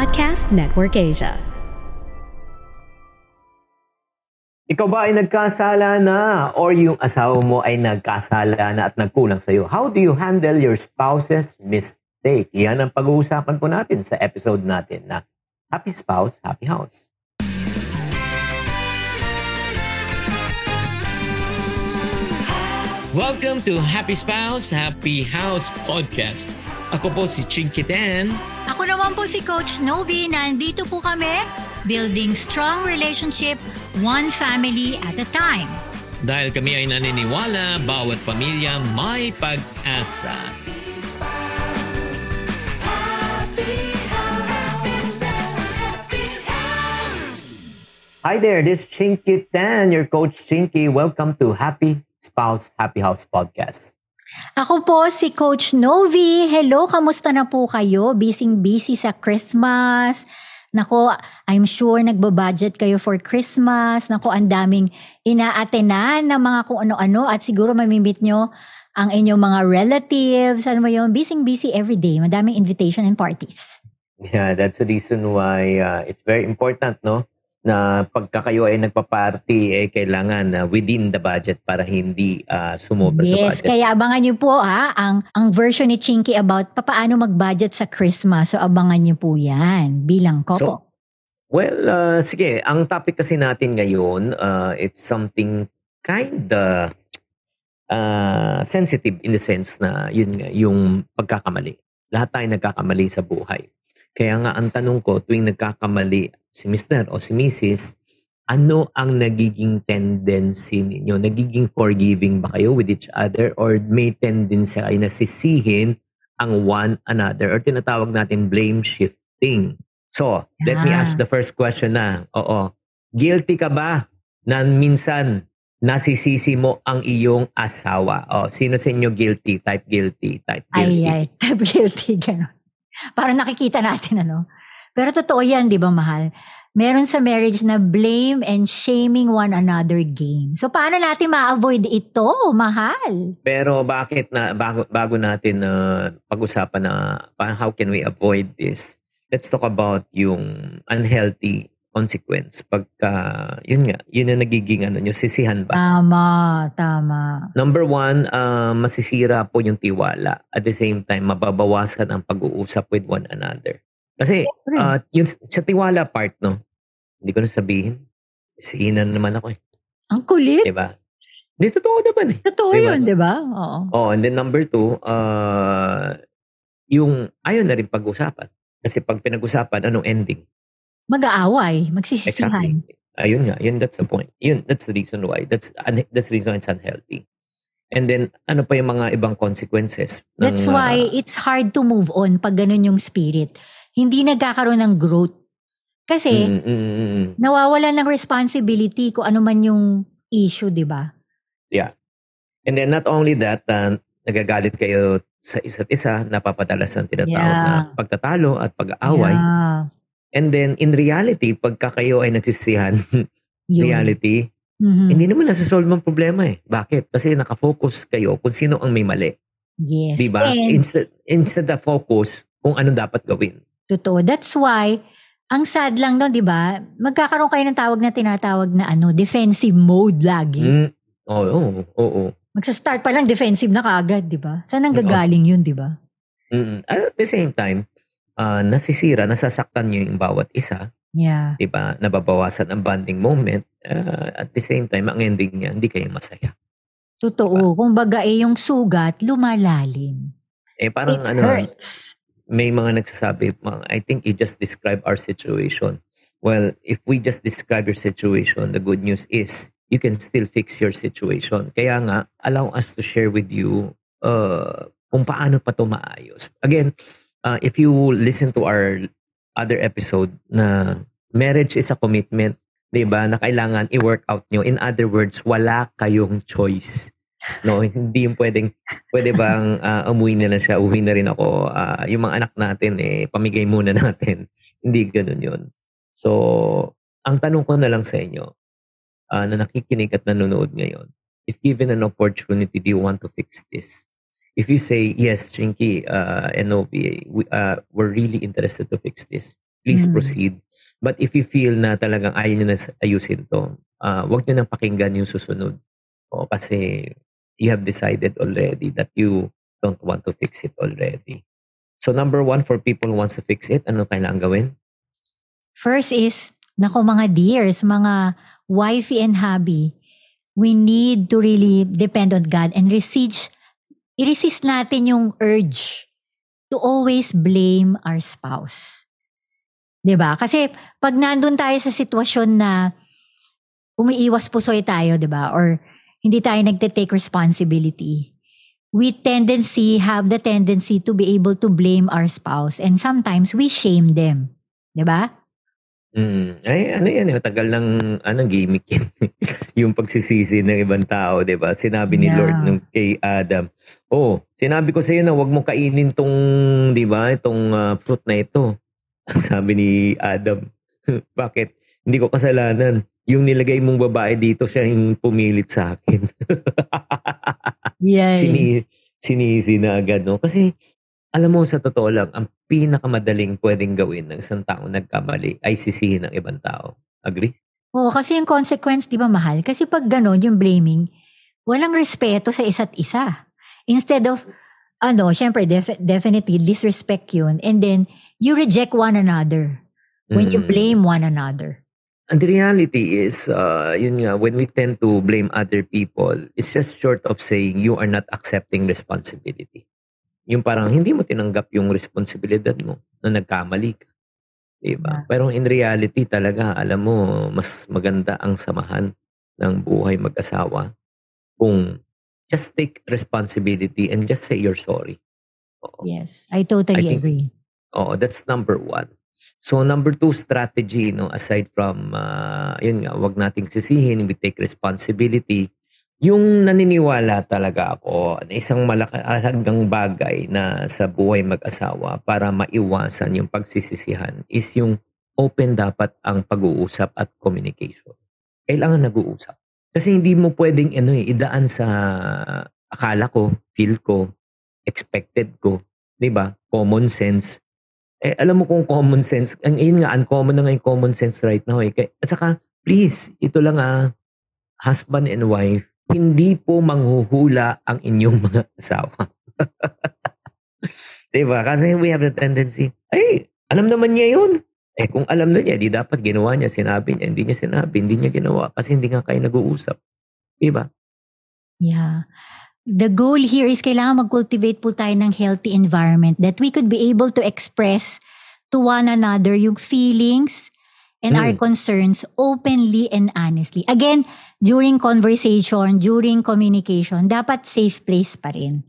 Podcast Network Asia. Ikaw ba ay nagkasala na or yung asawa mo ay nagkasala na at nagkulang sa'yo? How do you handle your spouse's mistake? Yan ang pag-uusapan po natin sa episode natin na Happy Spouse, Happy House. Welcome to Happy Spouse, Happy House Podcast. Ako po si Chinky Dan. Ako naman po si Coach Novi. Nandito po kami, building strong relationship, one family at a time. Dahil kami ay naniniwala, bawat pamilya may pag-asa. Hi there, this is Chinky Tan, your coach Chinky. Welcome to Happy Spouse, Happy House Podcast. Ako po si Coach Novi. Hello, kamusta na po kayo? Busy-busy sa Christmas. Nako, I'm sure nagbabudget kayo for Christmas. Nako, ang daming inaatenan na mga kung ano-ano at siguro mamimit nyo ang inyong mga relatives. Alam mo yun, busy-busy every day. Madaming invitation and parties. Yeah, that's the reason why uh, it's very important, no? Na pagka kayo ay nagpa-party, eh, kailangan na uh, within the budget para hindi uh, sumobra yes, sa budget. kaya abangan niyo po ha, ang, ang version ni Chinky about papaano mag-budget sa Christmas. So abangan niyo po yan bilang couple. So, well, uh, sige, ang topic kasi natin ngayon, uh, it's something kind of uh, sensitive in the sense na yun nga, yung pagkakamali. Lahat tayo nagkakamali sa buhay. Kaya nga ang tanong ko, tuwing nagkakamali si Mr. o si Mrs., ano ang nagiging tendency ninyo? Nagiging forgiving ba kayo with each other or may tendency kayo na sisihin ang one another or tinatawag natin blame shifting? So, yeah. let me ask the first question na. Oo. Guilty ka ba na minsan nasisisi mo ang iyong asawa? O, sino sa inyo guilty? Type guilty. Type guilty. Ay, ay. Type guilty. Ganun. Para nakikita natin, ano? Pero totoo yan, di ba, mahal? Meron sa marriage na blame and shaming one another game. So, paano natin ma-avoid ito, mahal? Pero bakit na, bago, bago natin uh, pag-usapan na uh, how can we avoid this, let's talk about yung unhealthy consequence pagka yun nga yun ang nagiging ano nyo sisihan ba tama tama number one uh, masisira po yung tiwala at the same time mababawasan ang pag-uusap with one another kasi, uh, yun, sa tiwala part, no? Hindi ko na sabihin. Siinan naman ako eh. Ang kulit. Diba? Hindi, totoo naman eh. Totoo diba? yun, di ba? Oo. Oh, and then number two, uh, yung ayaw na rin pag-usapan. Kasi pag pinag-usapan, anong ending? Mag-aaway, magsisisihan. Exactly. Ayun nga, yun, that's the point. Yun, that's the reason why. That's, that's the reason it's unhealthy. And then, ano pa yung mga ibang consequences? That's ng, why uh, it's hard to move on pag ganun yung spirit hindi nagkakaroon ng growth. Kasi, mm-hmm. nawawala ng responsibility kung ano man yung issue, di ba? Yeah. And then not only that, uh, nagagalit kayo sa isa't isa, napapadalas ang tinatawag yeah. na pagtatalo at pag-aaway. Yeah. And then, in reality, pagka kayo ay nagsisihan, reality, mm-hmm. hindi naman nasa-solve ang problema eh. Bakit? Kasi nakafocus kayo kung sino ang may mali. Yes. Diba? And, instead, instead of focus kung ano dapat gawin. Totoo. That's why, ang sad lang doon, di ba? Magkakaroon kayo ng tawag na tinatawag na ano, defensive mode lagi. Mm. Oo, oo, oo. Magsa-start pa lang defensive na kaagad, di ba? Saan ang gagaling yun, di ba? Mm. At the same time, uh, nasisira, nasasaktan nyo yung bawat isa. Yeah. Di ba? Nababawasan ang bonding moment. Uh, at the same time, ang ending niya, hindi kayo masaya. Totoo. Diba? Kung baga eh, yung sugat, lumalalim. Eh parang It ano, hurts may mga nagsasabi, I think you just describe our situation. Well, if we just describe your situation, the good news is you can still fix your situation. Kaya nga, allow us to share with you uh, kung paano pa to maayos. Again, uh, if you listen to our other episode na marriage is a commitment, 'di ba? Na kailangan i-work out nyo. In other words, wala kayong choice. No, hindi yung pwedeng, pwede bang uh, umuwi na lang siya, uwi na rin ako. Uh, yung mga anak natin, eh, pamigay muna natin. hindi ganun yun. So, ang tanong ko na lang sa inyo, uh, na nakikinig at nanonood ngayon, if given an opportunity, do you want to fix this? If you say, yes, Chinky uh, and Novi, we, uh, we're really interested to fix this, please Mm. proceed. But if you feel na talagang ayaw nyo na ayusin to, uh, wag nyo nang pakinggan yung susunod. O, kasi you have decided already that you don't want to fix it already. So number one, for people who wants to fix it, ano kailangan gawin? First is, nako mga dears, mga wifey and hubby, we need to really depend on God and resist, i-resist natin yung urge to always blame our spouse. 'Di ba? Kasi pag nandun tayo sa sitwasyon na umiiwas pusoy tayo, 'di ba? Or hindi tayo nagte-take responsibility. We tendency have the tendency to be able to blame our spouse and sometimes we shame them. 'Di ba? Mm. Ay, ano yan, eh, matagal ng ano, gimmick yan. yung pagsisisi ng ibang tao, di ba? Sinabi ni Yeah. Lord nung kay Adam, oh, sinabi ko sa iyo na wag mo kainin tong, di ba, itong ah, fruit na ito. Sabi ni Adam, bakit? Hindi ko kasalanan. Yung nilagay mong babae dito, siya yung pumilit sa akin. Yay. Sini, sinisi na agad, no? Kasi, alam mo, sa totoo lang, ang pinakamadaling pwedeng gawin ng isang tao nagkamali ay sisihin ng ibang tao. Agree? Oo, kasi yung consequence, di ba mahal? Kasi pag gano'n, yung blaming, walang respeto sa isa't isa. Instead of, ano, syempre, def- definitely disrespect yun. And then, you reject one another when you Mm. blame one another. And the reality is, uh, yun nga, when we tend to blame other people, it's just short of saying you are not accepting responsibility. Yung parang hindi mo tinanggap yung responsibilidad mo na nagkamali ka. Diba? Yeah. Pero in reality talaga, alam mo, mas maganda ang samahan ng buhay mag-asawa kung just take responsibility and just say you're sorry. Oo. Yes, I totally I think- agree. Oo, that's number one. So number two strategy, no, aside from, uh, yun nga, wag nating sisihin, we take responsibility. Yung naniniwala talaga ako na isang malakahanggang bagay na sa buhay mag-asawa para maiwasan yung pagsisisihan is yung open dapat ang pag-uusap at communication. Kailangan nag-uusap. Kasi hindi mo pwedeng ano, eh, idaan sa akala ko, feel ko, expected ko, 'di ba? Common sense eh, alam mo kung common sense, ang yun nga, uncommon na nga yung common sense right now eh. At saka, please, ito lang ah, husband and wife, hindi po manghuhula ang inyong mga asawa. diba? Kasi we have the tendency, ay, alam naman niya yun. Eh, kung alam na niya, di dapat ginawa niya, sinabi niya, hindi niya sinabi, hindi niya ginawa kasi hindi nga kayo nag-uusap. Diba? Yeah. The goal here is kailangan mag-cultivate po tayo ng healthy environment that we could be able to express to one another yung feelings and our Mm. concerns openly and honestly. Again, during conversation, during communication, dapat safe place pa rin.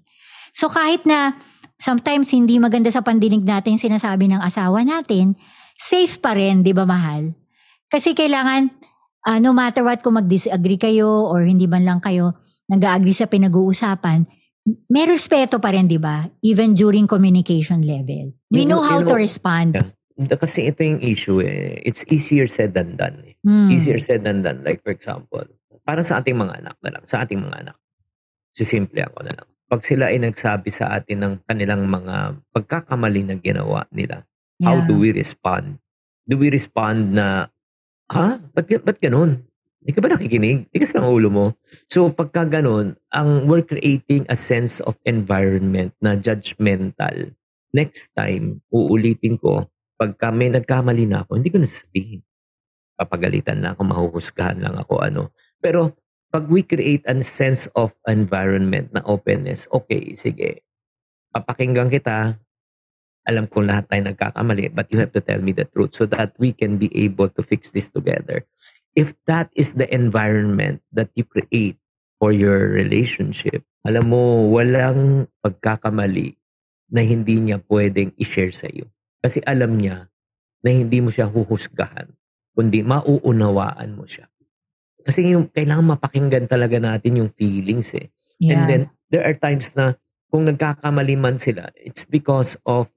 So kahit na sometimes hindi maganda sa pandinig natin yung sinasabi ng asawa natin, safe pa rin, di ba mahal? Kasi kailangan, ah, no matter what, kung mag-disagree kayo or hindi man lang kayo nag-agree sa pinag-uusapan, may respeto pa rin, di ba? Even during communication level. We You know know- how you to know- respond. Yeah. Kasi ito yung issue eh. It's easier said than done eh. Hmm. Easier said than done. Like for example, para sa ating mga anak na lang, sa ating mga anak, sisimple ako na lang. Pag sila ay nagsabi sa atin ng kanilang mga pagkakamali na ginawa nila, how Yeah. do we respond? Do we respond na, ha? Ba't, ba't ganun? Hindi ka ba nakikinig? Tigas ng ulo mo. So pagka ganun, ang we're creating a sense of environment na judgmental. Next time, uulitin ko, pagka may nagkamali na ako, hindi ko nasasabihin papagalitan lang ako, mahuhusgahan lang ako, ano. Pero, pag we create a sense of environment na openness, okay, sige, papakinggan kita, alam ko lahat tayo nagkakamali, but you have to tell me the truth so that we can be able to fix this together. If that is the environment that you create for your relationship, alam mo, walang pagkakamali na hindi niya pwedeng i-share sa iyo. Kasi alam niya na hindi mo siya huhusgahan, kundi mauunawaan mo siya. Kasi yung kailangan mapakinggan talaga natin yung feelings eh. Yeah. And then there are times na kung nagkakamali man sila, it's because of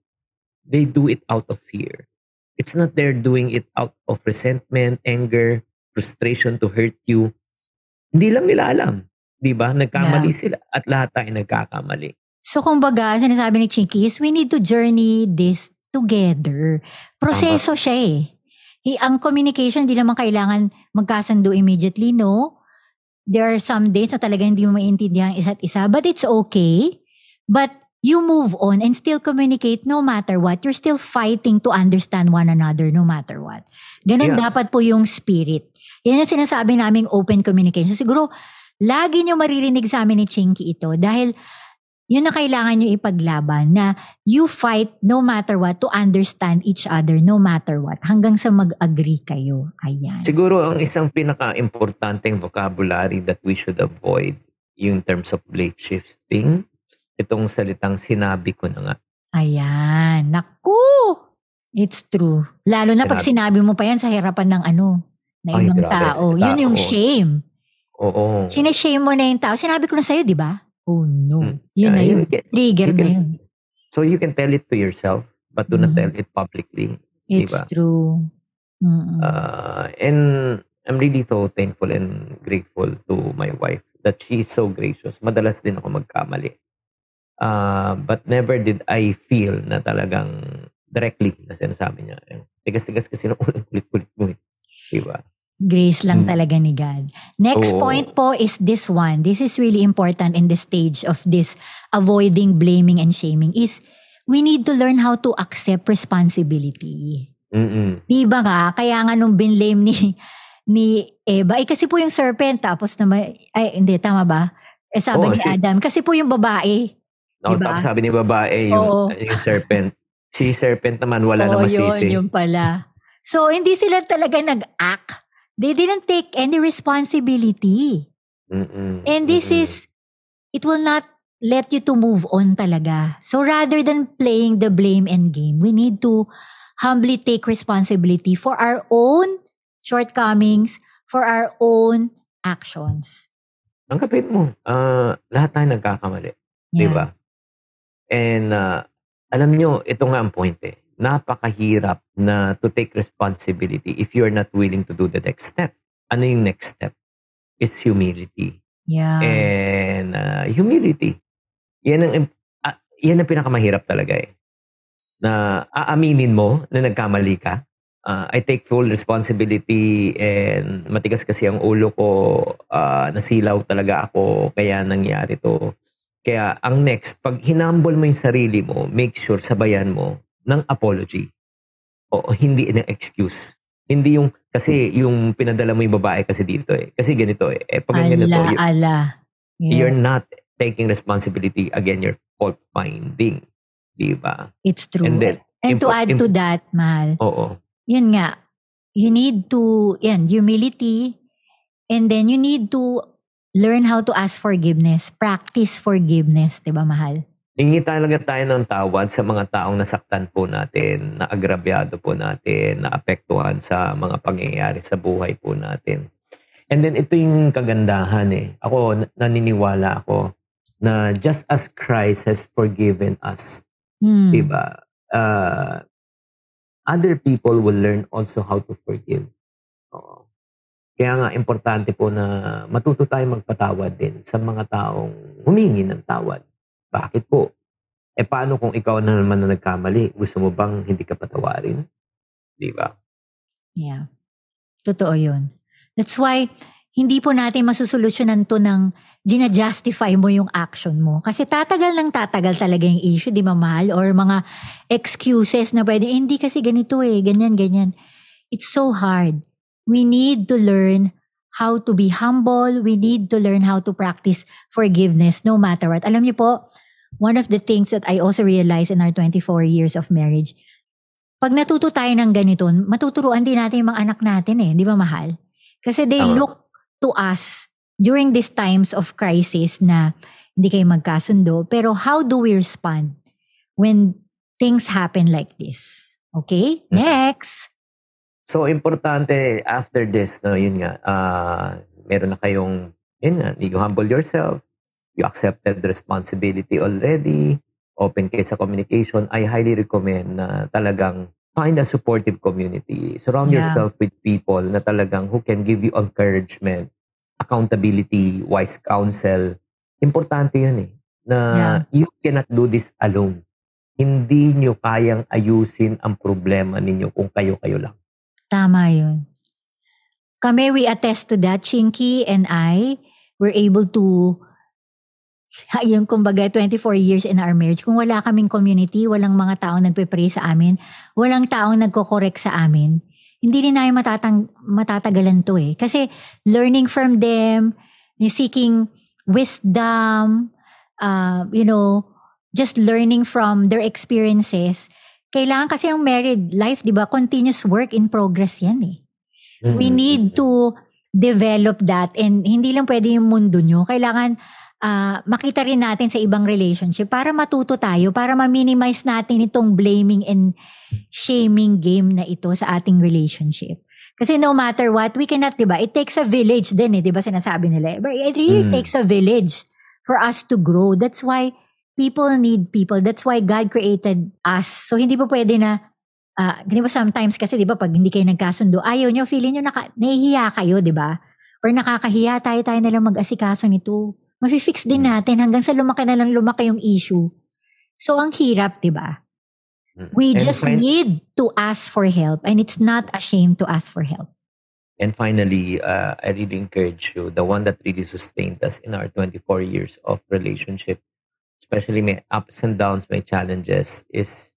they do it out of fear. It's not they're doing it out of resentment, anger, frustration to hurt you. Hindi lang nila alam. Di ba? Nagkamali sila at lahat tayo nagkakamali. So kumbaga, sinasabi ni Chinky is we need to journey this together. Proseso siya eh. Ang communication, di naman kailangan magkasundo immediately, no? There are some days na talaga hindi mo maintindihan isa't isa, but it's okay. But you move on and still communicate no matter what. You're still fighting to understand one another no matter what. Ganun Yeah. dapat po yung spirit. Yan yung sinasabi naming open communication. Siguro, lagi nyo maririnig sa amin ni Chinky ito dahil yun na kailangan nyo ipaglaban na you fight no matter what to understand each other no matter what hanggang sa mag-agree kayo. Ayan. Siguro ang isang pinaka-importanteng vocabulary that we should avoid yung terms of blade shifting, itong salitang sinabi ko na nga. Ayan. Naku! It's true. Lalo na pag sinabi mo pa yan sa harapan ng ano, na Ay, ibang grabe. tao. Yun yung Tao. shame. Oo. Sinashame mo na yung tao. Sinabi ko na sa'yo, di ba? Oh no. Mm. Yun na Yeah, yun. you can- Trigger you na can- yun. So you can tell it to yourself, but do not Mhm. tell it publicly. It's diba? true. Mm-mm. Uh, and I'm really so thankful and grateful to my wife that she is so gracious. Madalas din ako magkamali. Uh, but never did I feel na talagang directly na sinasabi niya. Tigas-tigas kasi ng ulo, kulit-kulit mo eh. Diba? Grace lang Mm. talaga ni God. Next Oo. point po is this one. This is really important in the stage of this avoiding blaming and shaming is we need to learn how to accept responsibility. Mm-mm. Di ba nga? Kaya nga nung binlame ni ni Eva, eh kasi po yung serpent tapos naman, ay hindi, tama ba? Eh sabi Oo, ni si- Adam, kasi po yung babae. No, Diba? tapos sabi ni babae, yung, Oo. yung serpent. Si serpent naman, wala Oo, na yun, masisi. yun pala. So, hindi sila talaga nag-act. They didn't take any responsibility. Mm-mm. And this Mm-mm. is, it will not let you to move on talaga. So rather than playing the blame and game, we need to humbly take responsibility for our own shortcomings, for our own actions. Tanggapin mo, ah, lahat tayo nagkakamali. Di ba? And uh, alam nyo, ito nga ang point eh. Napakahirap na to take responsibility if you're not willing to do the next step. Ano yung next step? Is humility. Yeah. And uh, humility. Yan ang, ah, yan ang pinakamahirap talaga eh. Na aaminin mo na nagkamali ka. Ah, I take full responsibility and matigas kasi ang ulo ko, ah, nasilaw talaga ako, kaya nangyari to. Kaya ang next, pag hinambol mo yung sarili mo, make sure sabayan mo ng apology. O hindi ng excuse. Hindi yung, kasi yung pinadala mo yung babae kasi dito eh. Kasi ganito eh. eh pag ganito, ala, you- ala. Yeah. you're not taking responsibility again you're fault finding di ba It's true. and then and to impo- add im- to that, Mahal, oo yun nga, you need to, yan, humility, and then you need to learn how to ask forgiveness. Practice forgiveness, di ba, Mahal? Hingi talaga tayo ng tawad sa mga taong nasaktan po natin na agrabyado po natin na apektuhan sa mga pangyayari sa buhay po natin and then ito yung kagandahan eh ako naniniwala ako na just as Christ has forgiven us Hmm. di ba uh, other people will learn also how to forgive. Oo. Kaya nga, importante po na matuto tayo magpatawad din sa mga taong humingi ng tawad. Bakit po? Eh paano kung ikaw na naman na nagkamali? Gusto mo bang hindi ka patawarin? Di ba? Yeah. Totoo yun. That's why, hindi po natin masusolusyonan to ng gina-justify mo yung action mo. Kasi tatagal ng tatagal talaga yung issue, di ba mahal? Or mga excuses na pwede, "Eh, hindi kasi ganito eh, ganyan, ganyan. It's so hard. We need to learn how to be humble. We need to learn how to practice forgiveness no matter what. Alam niyo po, one of the things that I also realized in our 24 years of marriage, pag natuto tayo ng ganito, matuturuan din natin yung mga anak natin eh, di ba mahal? Kasi they Tama. look to us during these times of crisis na hindi kayo magkasundo. Pero how do we respond when things happen like this? Okay? Next. So, importante after this, no, yun nga, ah, meron na kayong, yun nga, you humble yourself, you accepted responsibility already, open kayo sa communication, I highly recommend na talagang find a supportive community. Surround Yeah. yourself with people na talagang who can give you encouragement, accountability, wise counsel. Importante yun eh. Na you cannot do this alone. hindi nyo kayang ayusin ang problema ninyo kung kayo-kayo lang. Tama yun. Kami, we attest to that. Chinky and I were able to, yung kumbaga, 24 years in our marriage. Kung wala kaming community, walang mga taong nagpe-pray sa amin, walang taong nagko-correct sa amin, hindi rin namin matatang, matatagalan to eh. Kasi learning from them, yung seeking wisdom, uh, you know, just learning from their experiences. Kailangan kasi ang married life, di ba, continuous work in progress yan eh. We Mm. need to develop that and hindi lang pwede yung mundo nyo. Kailangan ah, makita rin natin sa ibang relationship para matuto tayo, para ma-minimize natin itong blaming and shaming game na ito sa ating relationship. Kasi no matter what, we cannot, di ba? It takes a village din eh, di ba sinasabi nila? But it really Mm. takes a village for us to grow. That's why people need people. That's why God created us. So hindi po pwede na Ah, di ba sometimes kasi di ba pag hindi kayo nagkasundo, ayaw nyo, feeling nyo naka, nahihiya kayo, di ba? Or nakakahiya, tayo-tayo na lang mag-asikaso nito. Mafi-fix din natin hanggang sa lumaki na lang lumaki yung issue. So ang hirap, di ba? Mm. We And just fin- need to ask for help and it's not a shame to ask for help. And finally, uh, I really encourage you, the one that really sustained us in our 24 years of relationship, especially may ups and downs, may challenges, is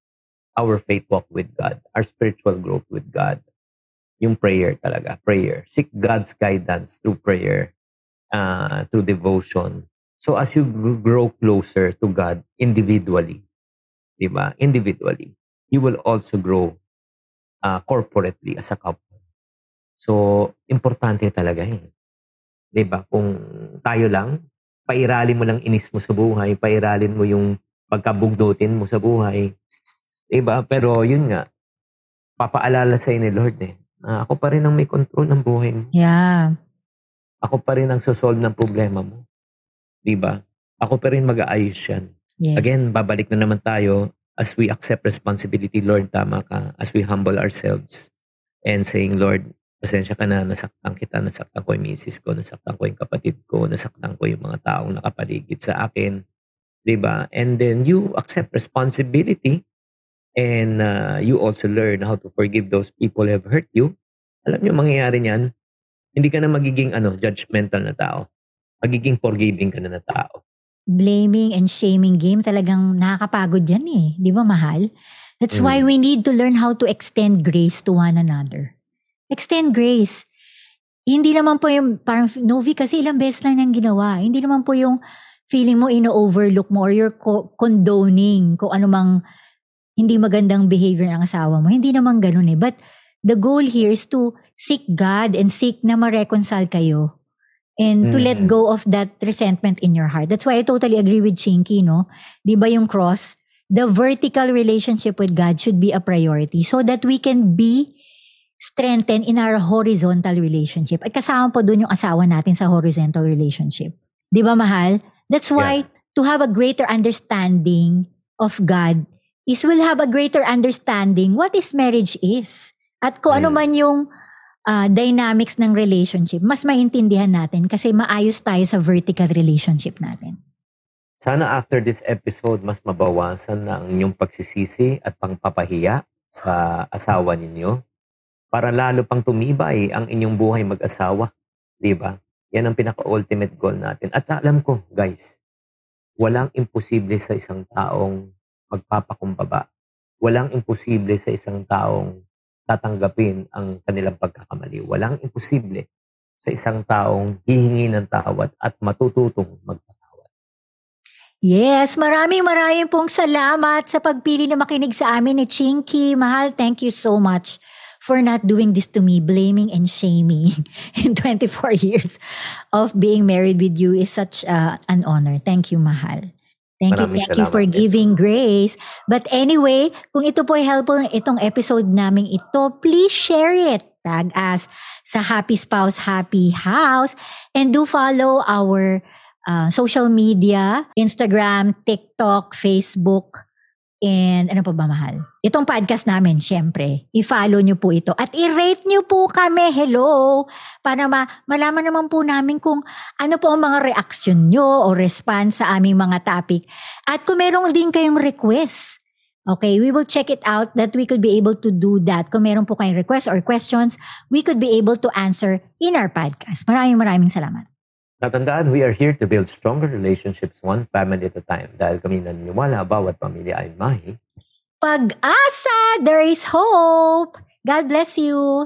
our faith walk with God, our spiritual growth with God. Yung prayer talaga, prayer. Seek God's guidance through prayer, uh, through devotion. So as you gr- grow closer to God individually, di ba? Individually, you will also grow uh, corporately as a couple. So, importante talaga eh. 'Di ba? Kung tayo lang, pairalin mo lang inis mo sa buhay, pairalin mo yung pagkabugdutin mo sa buhay. 'Di ba? Pero yun nga, papaalala sa ni Lord eh. na ako pa rin ang may control ng buhay mo. Yeah. Ako pa rin ang sosolve ng problema mo. 'Di ba? Ako pa rin mag-aayos yan. Yes. Again, babalik na naman tayo as we accept responsibility, Lord, tama ka, as we humble ourselves and saying, Lord, pasensya ka na, nasaktan kita, nasaktan ko yung misis ko, nasaktan ko yung kapatid ko, nasaktan ko yung mga taong nakapaligid sa akin. 'Di ba? And then you accept responsibility and uh, you also learn how to forgive those people who have hurt you. Alam niyo, mangyayari niyan, hindi ka na magiging ano, judgmental na tao. Magiging forgiving ka na na tao. blaming and shaming game talagang nakakapagod yan eh. Di ba mahal? That's why Mm. we need to learn how to extend grace to one another. Extend grace. Hindi naman po yung parang Novi kasi ilang beses lang niyang ginawa. Hindi naman po yung feeling mo ino-overlook mo or you're co- condoning kung ano mang hindi magandang behavior ng asawa mo. Hindi naman ganun eh. But the goal here is to seek God and seek na ma-reconcile kayo and to let Mm. go of that resentment in your heart. That's why I totally agree with Chinky, no? Di ba yung cross? The vertical relationship with God should be a priority so that we can be strengthened in our horizontal relationship. At kasama po dun yung asawa natin sa horizontal relationship. Di ba, mahal? That's why to have a greater understanding of God is we'll have a greater understanding what is marriage is. At kung ano Mm. man yung ah, dynamics ng relationship, mas maintindihan natin kasi maayos tayo sa vertical relationship natin. Sana after this episode, mas mabawasan na ang inyong pagsisisi at pangpapahiya sa asawa ninyo para lalo pang tumibay ang inyong buhay mag-asawa. Di ba? Yan ang pinaka-ultimate goal natin. At alam ko, guys, walang imposible sa isang taong magpapakumbaba. Walang imposible sa isang taong tatanggapin ang kanilang pagkakamali. Walang imposible sa isang taong hihingi ng tawad at matututong magpatawad. Yes, maraming maraming pong salamat sa pagpili na makinig sa amin ni Chinky. Mahal, thank you so much for not doing this to me, blaming and shaming in 24 years of being married with you is such uh, an honor. Thank you, Mahal. Thank Maraming you, thank you for din. giving grace. But anyway, kung ito po ay helpful itong episode namin ito, please share it. Tag us sa Happy Spouse, Happy House. And do follow our uh, social media, Instagram, TikTok, Facebook, and ano pa ba mahal? Itong podcast namin, syempre, i-follow nyo po ito at i-rate nyo po kami, hello, para ma- malaman naman po namin kung ano po ang mga reaksyon nyo o response sa aming mga topic. At kung meron din kayong request Okay, we will check it out that we could be able to do that. Kung meron po kayong requests or questions, we could be able to answer in our podcast. Maraming maraming salamat. Natandaan, we are here to build stronger relationships one family at a time. Dahil kami naniniwala, bawat pamilya ay may Pag-asa! There is hope! God bless you!